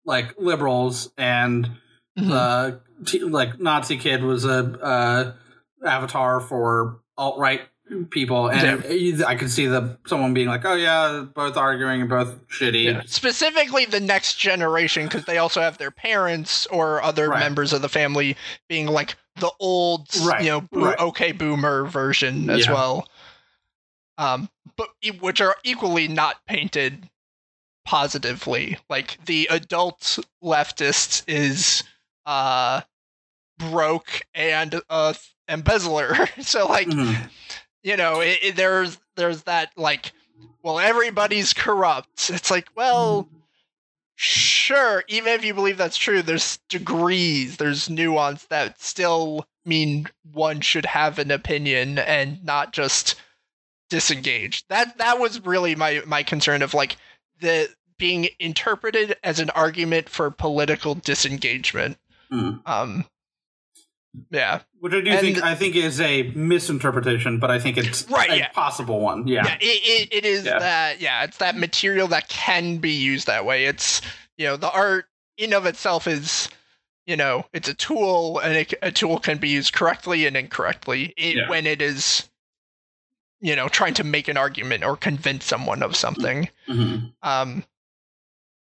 like liberals and mhm. the t- like Nazi kid was a uh, avatar for alt right people, and it- I could see the someone being like, "Oh yeah, both arguing and both shitty." Yeah. specifically the next generation because they also have their parents or other Right. members of the family being like the old Right, you know bo- right. okay boomer version as Yeah. well um but which are equally not painted positively like the adult leftist is uh broke and uh embezzler (laughs) so like Mhm. You know it, it- there's there's that like well everybody's corrupt (laughs) it's like well sure, even if you believe that's true, there's degrees, there's nuance that still mean one should have an opinion and not just disengage. That that was really my my concern of like the being interpreted as an argument for political disengagement. Mm. Um yeah. Which I do And- think I think is a misinterpretation, but I think it's Right, a yeah. possible one. Yeah. yeah, it, it, it is Yeah. that yeah it's that material that can be used that way it's you know the art in of itself is you know it's a tool and it, a tool can be used correctly and incorrectly it, when it is you know trying to make an argument or convince someone of something Mhm. um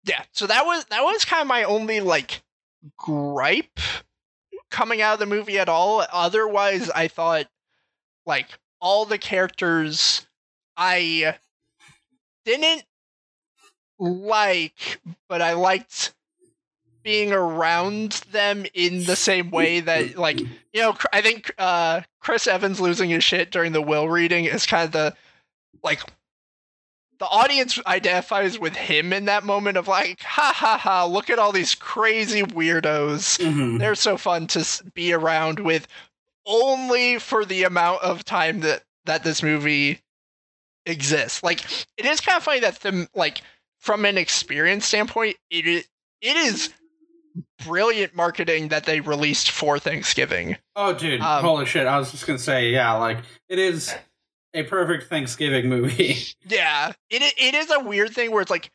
yeah so that was that was kind of my only like gripe coming out of the movie at all. Otherwise i thought like all the characters i didn't like but i liked being around them in the same way that like you know i think uh chris evans losing his shit during the will reading is kind of the like the audience identifies with him in that moment of like ha ha ha look at all these crazy weirdos Mhm. they're so fun to be around with only for the amount of time that that this movie exists like it is kind of funny that the like from an experience standpoint it is it is brilliant marketing that they released for thanksgiving Oh, dude! Um, holy shit! I was just gonna say, yeah, like it is a perfect Thanksgiving movie. (laughs) Yeah, it it is a weird thing where it's like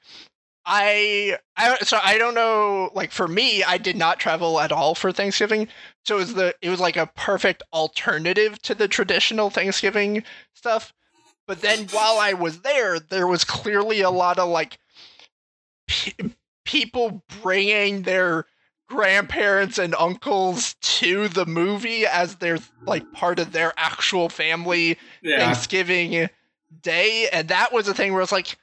I I so I don't know like for me I did not travel at all for Thanksgiving. So it was the it was like a perfect alternative to the traditional Thanksgiving stuff. But then while I was there there was clearly a lot of like pe- people bringing their grandparents and uncles to the movie as they're like part of their actual family yeah, Thanksgiving Day, and that was a thing where it's like,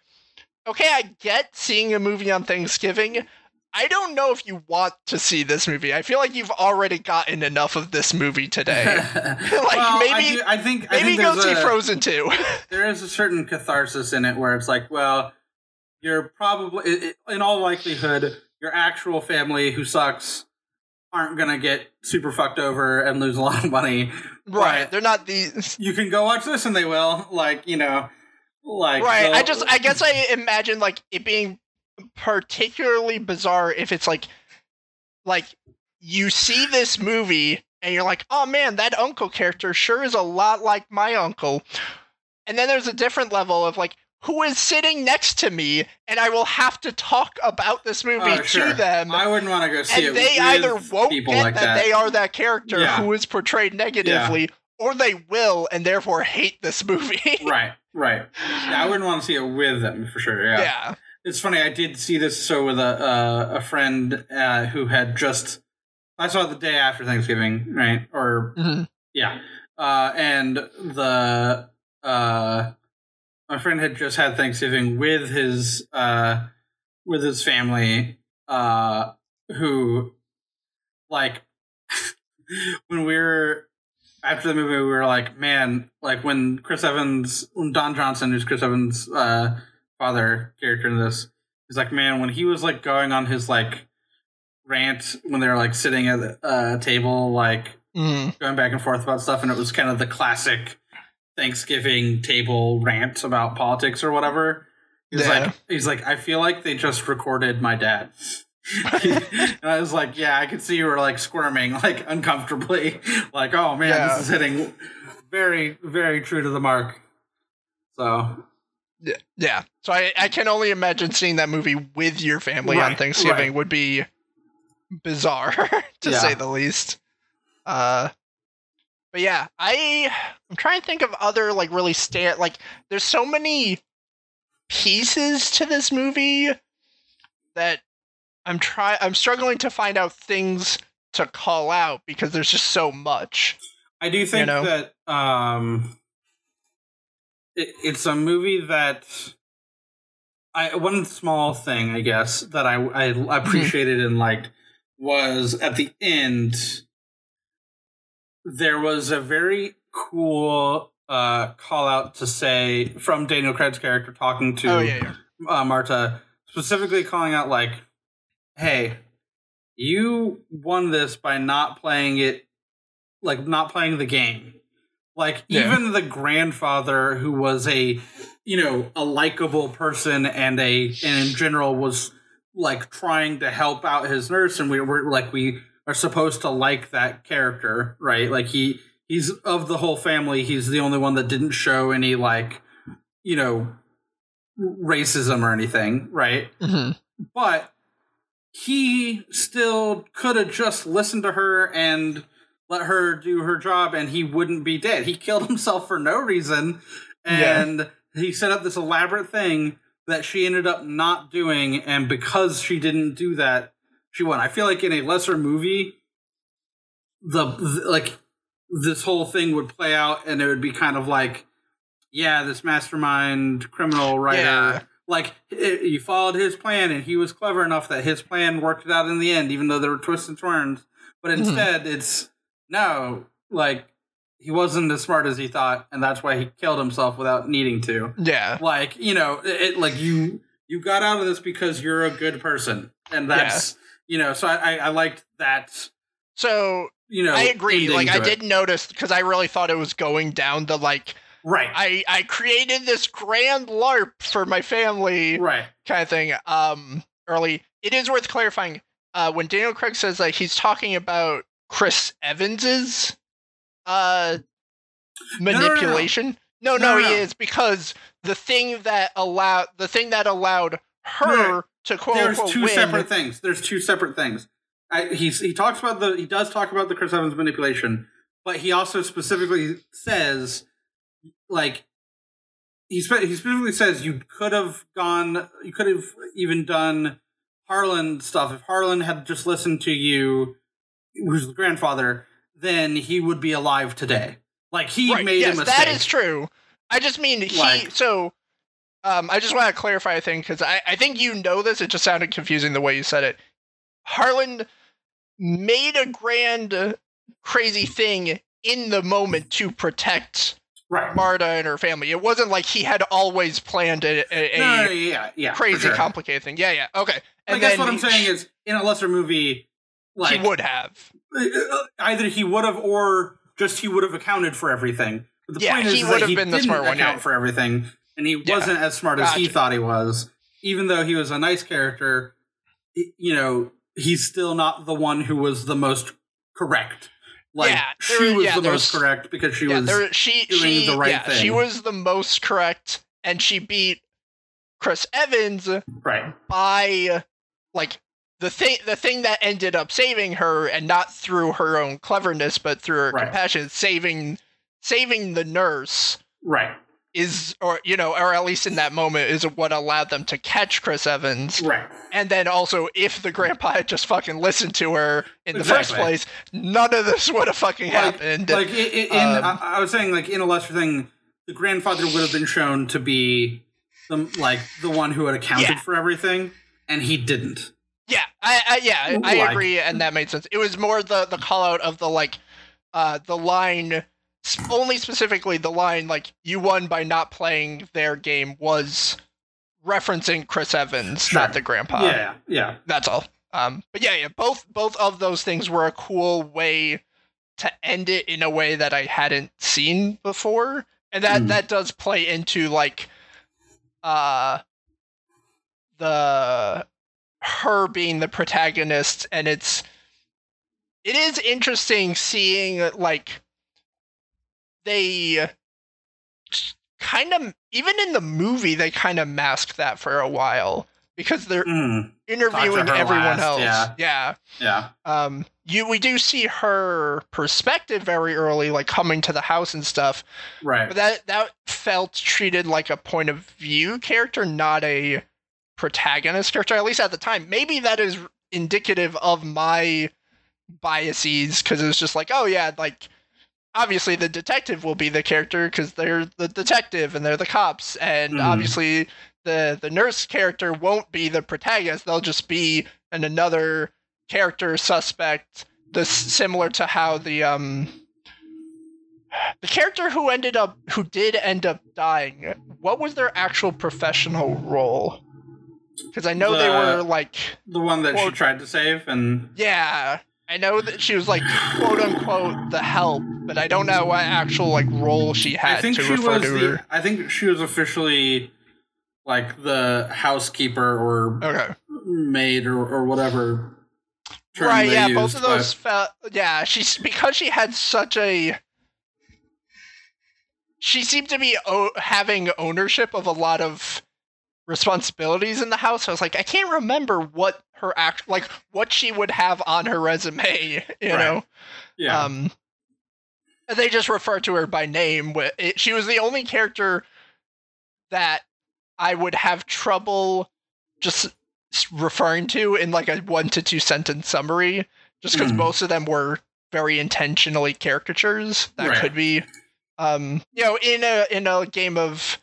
okay, I get seeing a movie on Thanksgiving. I don't know if you want to see this movie. I feel like you've already gotten enough of this movie today. (laughs) well, maybe- I, do, I think I Maybe think go see a, Frozen 2. (laughs) there is a certain catharsis in it where it's like, well, you're probably i- i- in all likelihood your actual family who sucks aren't gonna get super fucked over and lose a lot of money. right. But They're not these. (laughs) you can go watch this and they will. Like you know, like Right. I just, I guess I imagine like it being particularly bizarre if it's like, like you see this movie and you're like, oh man, that uncle character sure is a lot like my uncle. And then there's a different level of like, who is sitting next to me, and I will have to talk about this movie Oh, to sure. them. I wouldn't want to go see it. they with either won't people get like that, that. they are that character Yeah. who is portrayed negatively, or they will and therefore hate this movie. (laughs) right, right. Yeah, I wouldn't want to see it with them for sure. Yeah. yeah. It's funny. I did see this so with a uh, a friend uh, who had just. I saw it the day after Thanksgiving, right? Or Mhm. yeah, uh, and the uh, my friend had just had Thanksgiving with his uh, with his family, uh, who like (laughs) when we were after the movie, we were like, man, like when Chris Evans, when Don Johnson, who's Chris Evans' uh, father character in this, he's like, man, when he was like going on his like rant when they were like sitting at a uh, table, like Mhm. going back and forth about stuff, and it was kind of the classic Thanksgiving table rant about politics or whatever. He's Yeah. like, he's like, I feel like they just recorded my dad. (laughs) and I was like, yeah, I could see you were like squirming, like uncomfortably, (laughs) like, oh man, Yeah. this is hitting very, very true to the mark. So Yeah. Yeah. So I, I can only imagine seeing that movie with your family on Thanksgiving right. would be bizarre, (laughs) to Yeah. say the least. Uh but yeah, I I'm trying to think of other like really stand like there's so many pieces to this movie that I'm try I'm struggling to find out things to call out because there's just so much. I do think you know? that um, it, it's a movie that I one small thing I guess that I I appreciated and liked was at the end there was a very cool uh, call out to say from Daniel Craig's character talking to oh yeah, yeah. uh, Marta, specifically calling out like hey, you won this by not playing it, like not playing the game. Like Yeah. even the grandfather, who was a, you know, a likable person and a, and in general was like trying to help out his nurse, and we were like we are supposed to like that character, right? Like he he's of the whole family, he's the only one that didn't show any like, you know, racism or anything, right? Mhm. but he still could have just listened to her and let her do her job and he wouldn't be dead. He killed (laughs) himself for no reason and he set up this elaborate thing that she ended up not doing and because she didn't do that she won. I feel like in a lesser movie the, the like this whole thing would play out and it would be kind of like yeah, this mastermind criminal writer Yeah. like it, you followed his plan and he was clever enough that his plan worked it out in the end even though there were twists and turns but Mhm. instead it's no like he wasn't as smart as he thought and that's why he killed himself without needing to Yeah. like you know it, it- like you you got out of this because you're a good person and that's you know so i i, I liked that So you know I agree. Like I it. did notice because I really thought it was going down the like right I I created this grand LARP for my family right kind of thing. Um, early. It is worth clarifying. Uh, when Daniel Craig says that he's talking about Chris Evans's uh no, no, manipulation. No, No, no, no, he is because the thing that allowed the thing that allowed her to quote there's unquote two win. separate things. There's two separate things. I, he's he talks about the he does talk about the Chris Evans manipulation, but he also specifically says like he spe- he specifically says you could have gone you could have even done Harlan stuff if Harlan had just listened to you, who's the grandfather, then he would be alive today. Like he Right, made yes, a mistake. that is true. I just mean he. Like- so, um, I just want to clarify a thing because I, I think you know this. It just sounded confusing the way you said it. Harlan made a grand, uh, crazy thing in the moment to protect right. Marta and her family. It wasn't like he had always planned a, a, a No, yeah, yeah, crazy, sure. complicated thing. Yeah, yeah, okay. I guess what I'm saying is, in a lesser movie, like he would have. Uh, either he would have or just he would have accounted for everything. But the Yeah, point is, he would have been the smart one, account yeah. for everything, and he Yeah. wasn't as smart as he thought he was. Even though he was a nice character, you know, he's still not the one who was the most correct. Like Yeah, she there- was yeah, the most correct because she yeah, was there, she doing she the right yeah, she was the most correct, and she beat Chris Evans right. by like the thing the thing that ended up saving her, and not through her own cleverness, but through her Right. compassion, saving saving the nurse Right. Is, or you know, or at least in that moment, is what allowed them to catch Chris Evans. Right. And then also, if the grandpa had just fucking listened to her in the first place, none of this would have fucking Like- happened. Like in, Um, I, I was saying, like in a lesser thing, the grandfather would have been shown to be the like the one who had accounted Yeah. for everything, and he didn't. Yeah, I, I yeah, I- I agree, and that made sense. It was more the the call out of the like, uh, the line, only specifically the line like you won by not playing their game was referencing Chris Evans, Sure. not the grandpa. yeah, yeah, that's all. Um, but yeah, yeah, both both of those things were a cool way to end it in a way that I hadn't seen before, and that Mm. that does play into like, uh, the her being the protagonist, and it's it is interesting seeing like they kind of even in the movie they kind of mask that for a while because they're Mm, interviewing everyone last, else. yeah. yeah. yeah, Um you we do see her perspective very early, like coming to the house and stuff. right. But that that felt treated like a point of view character, not a protagonist character, at least at the time. Maybe that is indicative of my biases, because it was just like, oh yeah, like obviously the detective will be the character because they're the detective and they're the cops, and Mhm. obviously the the nurse character won't be the protagonist; they'll just be an another character suspect. This similar to how the um the character who ended up who did end up dying what was their actual professional role because I know they were like, The one that she tried to save, and yeah, I know that she was like quote unquote the help, but I don't know what actual like role she had I think to she refer was to the. her. I think she was officially like the housekeeper or Okay. maid or, or whatever. term right yeah used, both of but- those felt yeah she's because she had such a she seemed to be o- having ownership of a lot of responsibilities in the house i was like i can't remember what her act like what she would have on her resume (laughs) you Right. know yeah. um and they just refer to her by name she was the only character that i would have trouble just referring to in like a one to two sentence summary just because Hmm. most of them were very intentionally caricatures that Right. could be um you know in a in a game of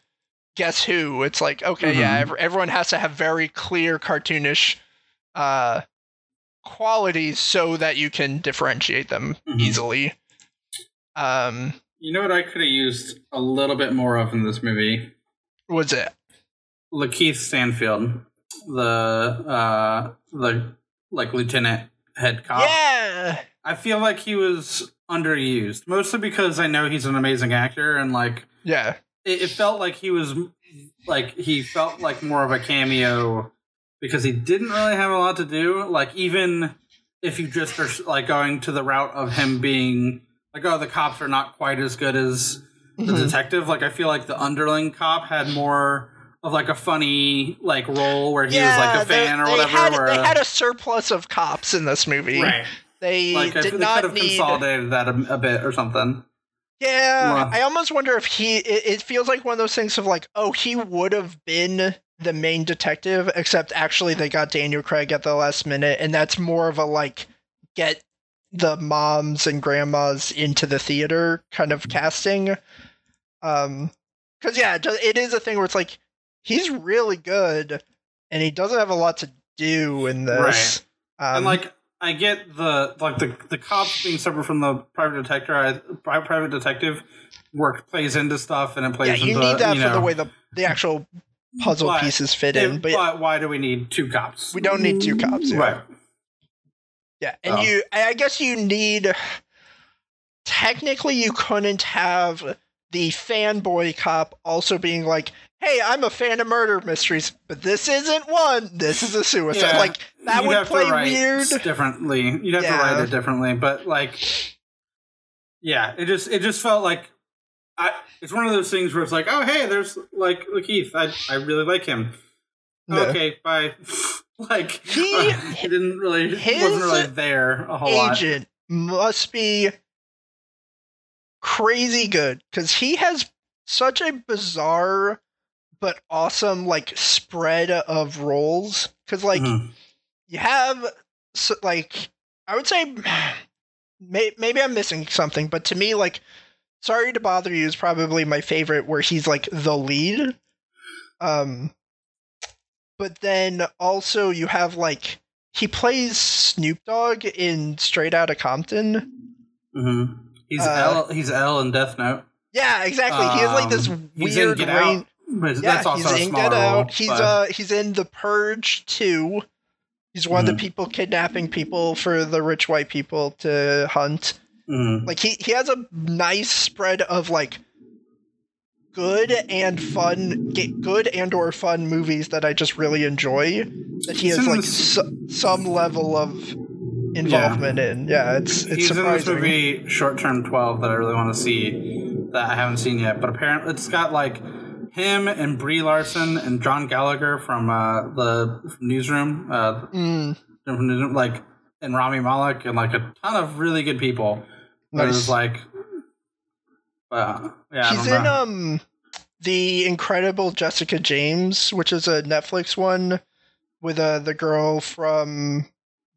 guess who it's like okay yeah Mhm. ev- everyone has to have very clear cartoonish uh qualities so that you can differentiate them Mhm. easily um you know what I could have used a little bit more of in this movie? was it Lakeith Stanfield, the uh, the like lieutenant head cop. yeah I feel like he was underused, mostly because I know he's an amazing actor, and like yeah it, it felt like he was like he felt like more of a cameo because he didn't really have a lot to do. Like even if you just are like going to the route of him being like, oh, the cops are not quite as good as the Mhm. detective. Like I feel like the underling cop had more of like a funny like role where he yeah, was like a they- fan or they whatever. Had, where, they had a surplus of cops in this movie. right. They Like I did feel they could not have need. consolidated that a, a bit or something. Yeah, I almost wonder if he. It, it feels like one of those things of like, oh, he would have been the main detective, except actually they got Daniel Craig at the last minute, and that's more of a like get the moms and grandmas into the theater kind of casting. Um, because yeah, it is a thing where it's like he's really good, and he doesn't have a lot to do in this. Um, and like I get the like the the cops being separate from the private detective. I, private detective work plays into stuff, and it plays yeah, you into need that you for the way the the actual puzzle But pieces fit in, but but why do we need two cops? we don't need two cops. Yeah. Right. Yeah, and Oh. you, I guess you need. Technically, you couldn't have the fanboy cop also being like, "Hey, I'm a fan of murder mysteries, but this isn't one. This is a suicide." Yeah. Like that You'd would have to play weird. differently. You'd have Yeah. to write it differently, but like, yeah, it just it just felt like I. It's one of those things where it's like, oh hey, there's like Keith. I I really like him. Yeah. Okay, bye. (laughs) like He- (laughs) he didn't really wasn't really there a whole lot. Must be crazy good because he has such a bizarre but awesome like spread of roles. Because like. Mhm. you have so, like I would say (sighs) may, maybe I'm missing something, but to me like Sorry to Bother You is probably my favorite where he's like the lead. Um but then also you have like he plays Snoop Dogg in Straight Outta Compton. Mm-hmm. He's Uh, L. He's L in Death Note. Yeah, exactly. he has like this Um, weird rain- Out, but Yeah, that's also he's in Get Out. role, He's but- uh he's in The Purge too. He's one of Mhm. the people kidnapping people for the rich white people to hunt. Mhm. Like he he has a nice spread of like good and fun, get good and or fun movies that I just really enjoy. That he He's has like this- so, some level of involvement in. Yeah, it's it's He's in this movie Short Term Twelve that I really want to see that I haven't seen yet. But apparently, it's got like him and Brie Larson and John Gallagher from uh, the Newsroom, uh, Mm, like and Rami Malek and like a ton of really good people. But It nice. was like, uh, yeah, He's in um the Incredible Jessica James, which is a Netflix one with uh the girl from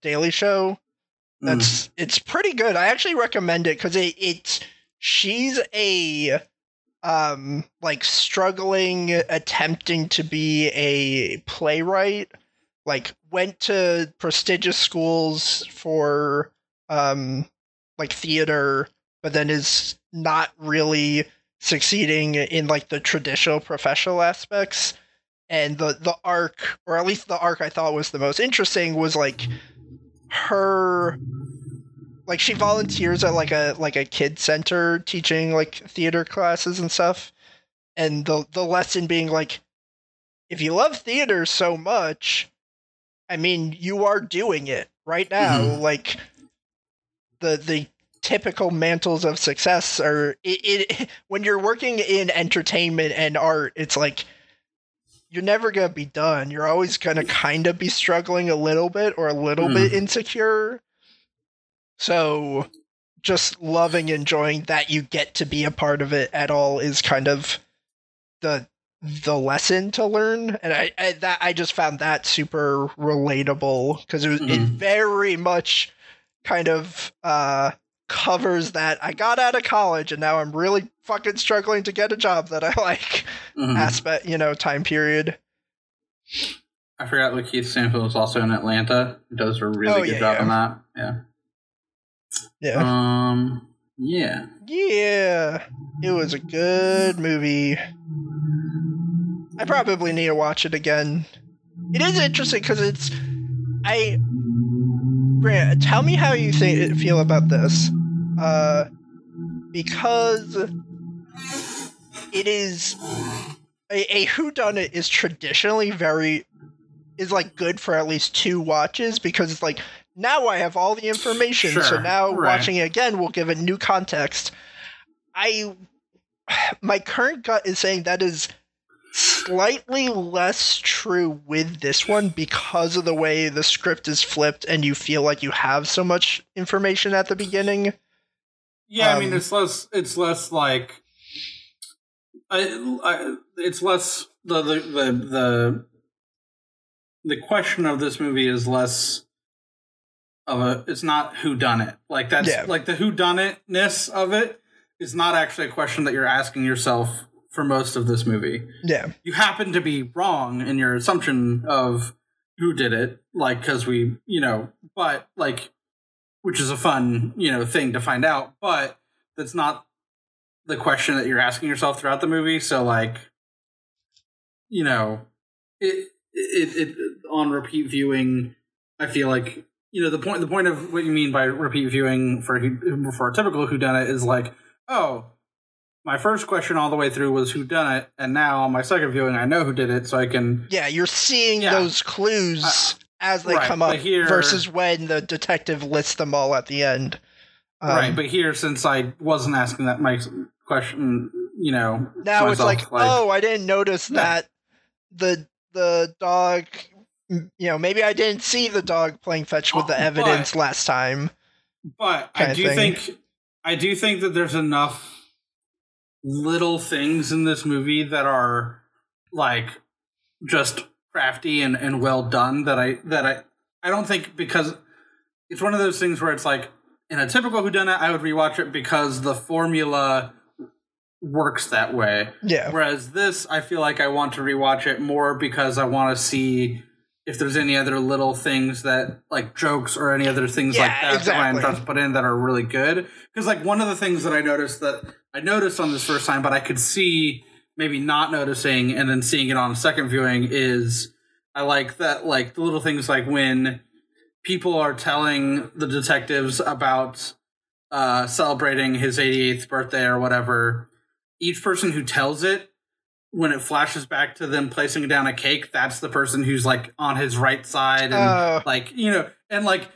Daily Show. Mm. That's it's pretty good. I actually recommend it because it it's she's a um like struggling attempting to be a playwright like went to prestigious schools for um like theater but then is not really succeeding in like the traditional professional aspects. And the the arc, or at least the arc I thought was the most interesting, was like her like she volunteers at like a like a kid center teaching like theater classes and stuff and the the lesson being like if you love theater so much i mean you are doing it right now Mhm. like the the typical mantles of success are it, it when you're working in entertainment and art it's like you're never gonna be done you're always gonna kind of be struggling a little bit or a little Mm. bit insecure so just loving enjoying that you get to be a part of it at all is kind of the the lesson to learn and i, I that i just found that super relatable because it was it very much kind of uh covers that i got out of college and now i'm really fucking struggling to get a job that i (laughs) like Mhm. aspect you know time period I forgot Lakeith Stanfield was also in Atlanta. He does a really Oh, good yeah, job yeah. on that. Yeah. Yeah Um. Yeah. Yeah, it was a good movie. I probably need to watch it again. It is interesting because it's. I. Grant, tell me how you think feel about this, uh, because it is a, a whodunit is traditionally very is like good for at least two watches because it's like now I have all the information, so now right. watching it again will give it new context. I my current gut is saying that is slightly less true with this one because of the way the script is flipped and you feel like you have so much information at the beginning. Yeah, I mean Um, it's less. It's less like. I, I, it's less the, the the the the question of this movie is less of a. It's not who done it. Like that's Yeah. like the who done itness of it is not actually a question that you're asking yourself for most of this movie. Yeah. you happen to be wrong in your assumption of who did it like because we you know but like which is a fun you know thing to find out but that's not the question that you're asking yourself throughout the movie so like you know it it, it on repeat viewing i feel like you know the point the point of what you mean by repeat viewing for for a typical who done it is like oh my first question all the way through was who done it and now on my second viewing i know who did it so i can Yeah, you're seeing Yeah. those clues Uh, as they right, come up here- versus when the detective lists them all at the end. Um, right but here since i wasn't asking that my question you know now it's myself, like, oh, I didn't notice Yeah. that the the dog. You know, maybe I didn't see the dog playing fetch with Oh, the but- evidence last time. but i do think i do think that there's enough little things in this movie that are like just crafty and, and well done that i that i i don't think because it's one of those things where it's like in a typical whodunit i would rewatch it because the formula works that way Yeah, Whereas this, I feel like I want to rewatch it more because I want to see if there's any other little things that, like jokes or any other things like Yeah, that that Rian exactly. tries to put in that are really good. Because like one of the things that I noticed that I noticed on this first time, but I could see maybe not noticing and then seeing it on a second viewing is I like that like the little things like when people are telling the detectives about uh celebrating his 88th birthday or whatever each person who tells it when it flashes back to them placing down a cake that's the person who's like on his right side and Uh, like you know and like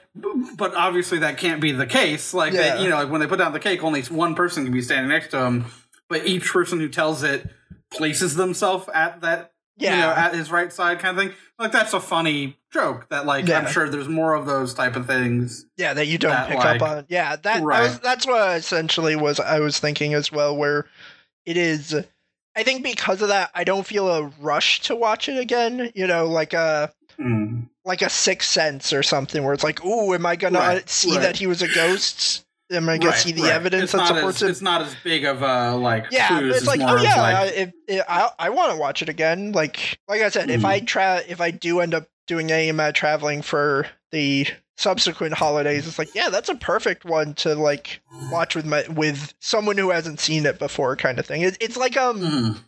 but obviously that can't be the case like Yeah. they, you know like when they put down the cake only one person can be standing next to him but each person who tells it places themselves at that yeah. you know at his right side kind of thing like that's a funny joke that like Yeah. i'm sure there's more of those type of things Yeah, that you don't that, pick like- up on. Yeah, that, Right. was that's what essentially was I was thinking as well. Where it is, I think because of that, I don't feel a rush to watch it again. You know, like a Mm. like a Sixth Sense or something, where it's like, "Ooh, am I gonna Right, see right. that he was a ghost? Am I gonna Right, see the evidence it's that supports as, it?" it's not as big of a like yeah, clues, it's like, oh yeah, like, I- I I want to watch it again. Like like I said, if Mhm. I try, if I do end up doing any amount of traveling for the subsequent holidays, it's like yeah, that's a perfect one to like watch with my with someone who hasn't seen it before, kind of thing. It, it's like um mm.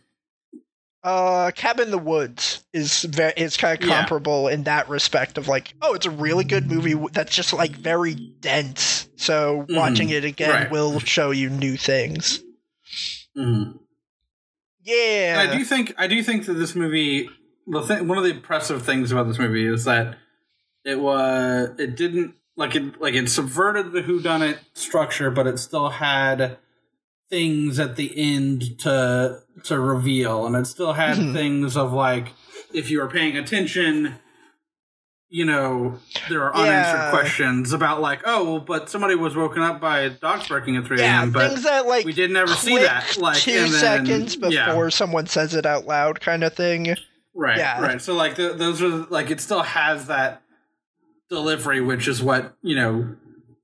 Uh, Cabin in the Woods is very is kind of Yeah. comparable in that respect of like, oh, it's a really good movie that's just like very dense. So watching it again Mm-hmm. right. will show you new things. Mhm. Yeah, And I do think I do think that this movie, the thing, one of the impressive things about this movie is that it was it didn't like it like it subverted the whodunit structure, but it still had things at the end to to reveal, and it still had (laughs) things of like if you were paying attention. You know, there are Yeah. unanswered questions about like, oh, well, but somebody was woken up by a dogs barking at three yeah, a.m. But things that like we didn't ever see that. Like two then- seconds before yeah. someone says it out loud, kind of thing. Right, Yeah. right. So like th those are like it still has that delivery, which is what you know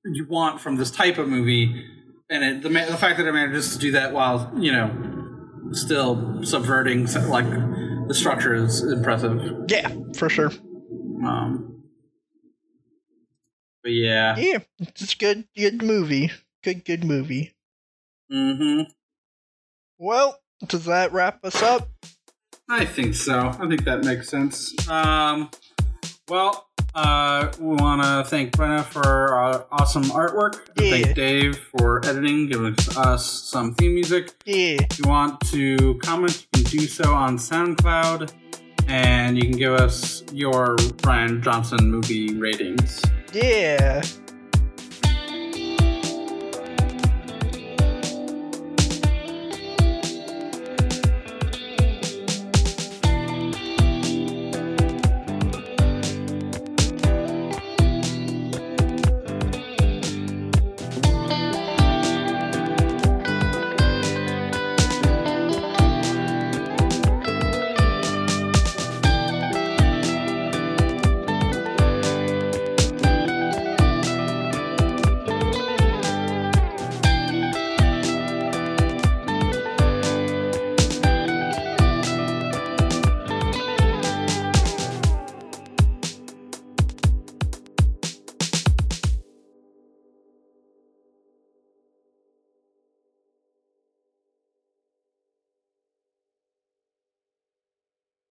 you want from this type of movie, and it, the the fact that it manages to do that while you know still subverting like the structure is impressive. Yeah, for sure. Um, but yeah, Yeah, it's a good, good movie. Good, good movie. hmm Well, does that wrap us up? I think so. I think that makes sense. Um, well, uh, we want to thank Brenna for uh, awesome artwork. Yeah. Thank Dave for editing, giving us some theme music. Yeah. If you want to comment, you can do so on SoundCloud, and you can give us your Rian Johnson movie ratings. Yeah.